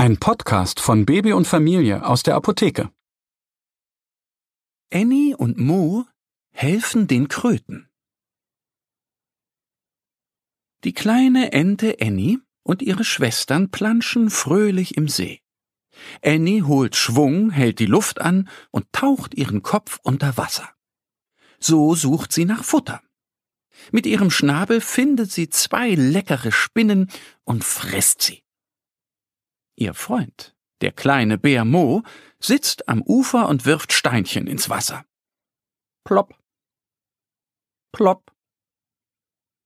Ein Podcast von Baby und Familie aus der Apotheke. Annie und Mo helfen den Kröten. Die kleine Ente Annie und ihre Schwestern planschen fröhlich im See. Annie holt Schwung, hält die Luft an und taucht ihren Kopf unter Wasser. So sucht sie nach Futter. Mit ihrem Schnabel findet sie zwei leckere Spinnen und frisst sie. Ihr Freund, der kleine Bär Mo, sitzt am Ufer und wirft Steinchen ins Wasser. Plopp. Plopp.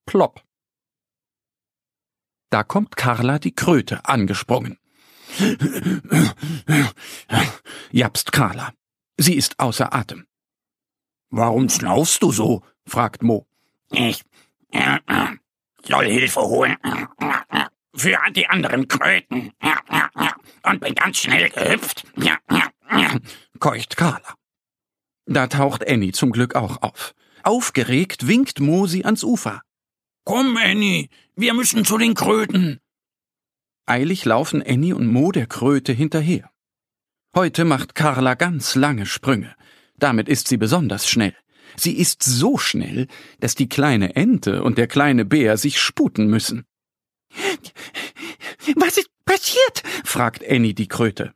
Plopp. Da kommt Carla die Kröte angesprungen. Japst Carla. Sie ist außer Atem. Warum schnaufst du so? fragt Mo. Ich äh, äh, soll Hilfe holen für die anderen Kröten und bin ganz schnell gehüpft, keucht Carla. Da taucht Annie zum Glück auch auf. Aufgeregt winkt Mo sie ans Ufer. Komm, Annie, wir müssen zu den Kröten. Eilig laufen Annie und Mo der Kröte hinterher. Heute macht Carla ganz lange Sprünge. Damit ist sie besonders schnell. Sie ist so schnell, dass die kleine Ente und der kleine Bär sich sputen müssen. Was ist passiert? fragt Annie die Kröte.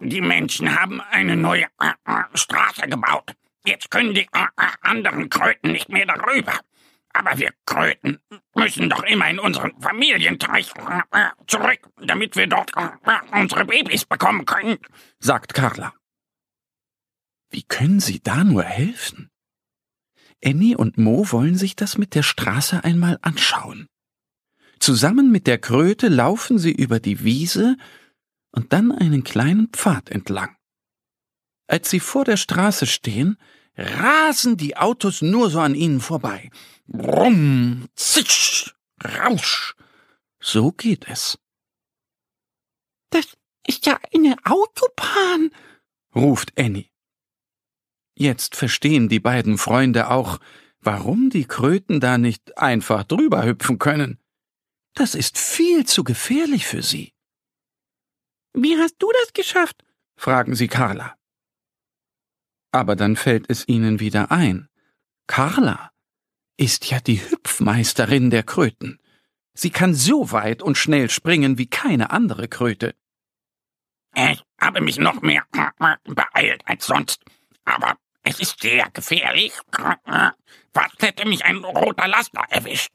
Die Menschen haben eine neue äh, äh, Straße gebaut. Jetzt können die äh, äh anderen Kröten nicht mehr darüber. Aber wir Kröten müssen doch immer in unseren Familienteich äh, zurück, damit wir dort äh, unsere Babys bekommen können, sagt Carla. Wie können Sie da nur helfen? Annie und Mo wollen sich das mit der Straße einmal anschauen. Zusammen mit der Kröte laufen sie über die Wiese und dann einen kleinen Pfad entlang. Als sie vor der Straße stehen, rasen die Autos nur so an ihnen vorbei. Brumm, zitsch, rausch. So geht es. Das ist ja eine Autobahn, ruft Annie. Jetzt verstehen die beiden Freunde auch, warum die Kröten da nicht einfach drüber hüpfen können. Das ist viel zu gefährlich für sie. Wie hast du das geschafft? fragen sie Carla. Aber dann fällt es ihnen wieder ein. Carla ist ja die Hüpfmeisterin der Kröten. Sie kann so weit und schnell springen wie keine andere Kröte. Ich habe mich noch mehr beeilt als sonst, aber es ist sehr gefährlich. Fast hätte mich ein roter Laster erwischt.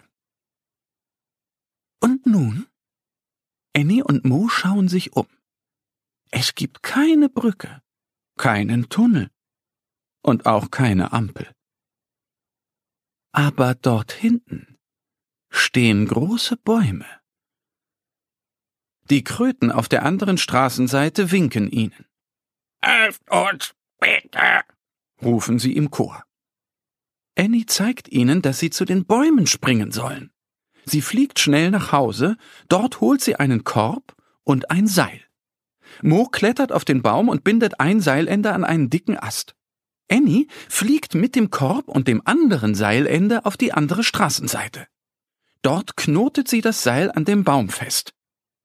Und nun? Annie und Mo schauen sich um. Es gibt keine Brücke, keinen Tunnel und auch keine Ampel. Aber dort hinten stehen große Bäume. Die Kröten auf der anderen Straßenseite winken ihnen. Helft uns, bitte, rufen sie im Chor. Annie zeigt ihnen, dass sie zu den Bäumen springen sollen. Sie fliegt schnell nach Hause, dort holt sie einen Korb und ein Seil. Mo klettert auf den Baum und bindet ein Seilende an einen dicken Ast. Annie fliegt mit dem Korb und dem anderen Seilende auf die andere Straßenseite. Dort knotet sie das Seil an dem Baum fest.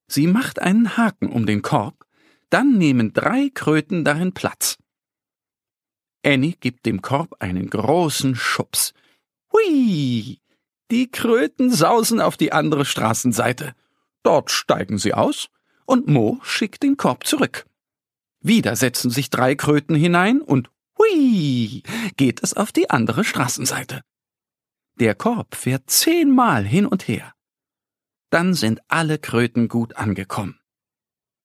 Sie macht einen Haken um den Korb, dann nehmen drei Kröten darin Platz. Annie gibt dem Korb einen großen Schubs. Hui! Die Kröten sausen auf die andere Straßenseite. Dort steigen sie aus und Mo schickt den Korb zurück. Wieder setzen sich drei Kröten hinein und hui geht es auf die andere Straßenseite. Der Korb fährt zehnmal hin und her. Dann sind alle Kröten gut angekommen.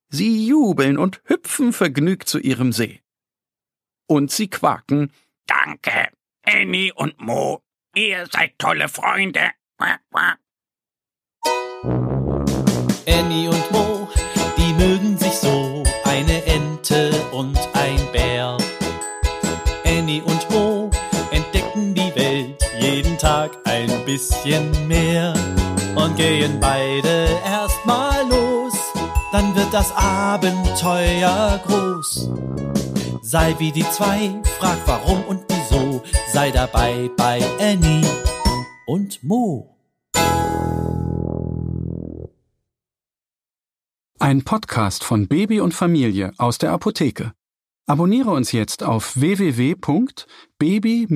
Sie jubeln und hüpfen vergnügt zu ihrem See. Und sie quaken Danke, Annie und Mo. Ihr seid tolle Freunde. Annie und Mo, die mögen sich so, eine Ente und ein Bär. Annie und Mo entdecken die Welt jeden Tag ein bisschen mehr und gehen beide erstmal los, dann wird das Abenteuer groß. Sei wie die zwei, frag warum und wieso, sei dabei bei Annie und Mo. Ein Podcast von Baby und Familie aus der Apotheke. Abonniere uns jetzt auf www.baby-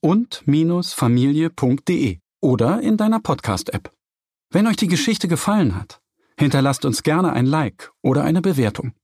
und-familie.de oder in deiner Podcast-App. Wenn euch die Geschichte gefallen hat, hinterlasst uns gerne ein Like oder eine Bewertung.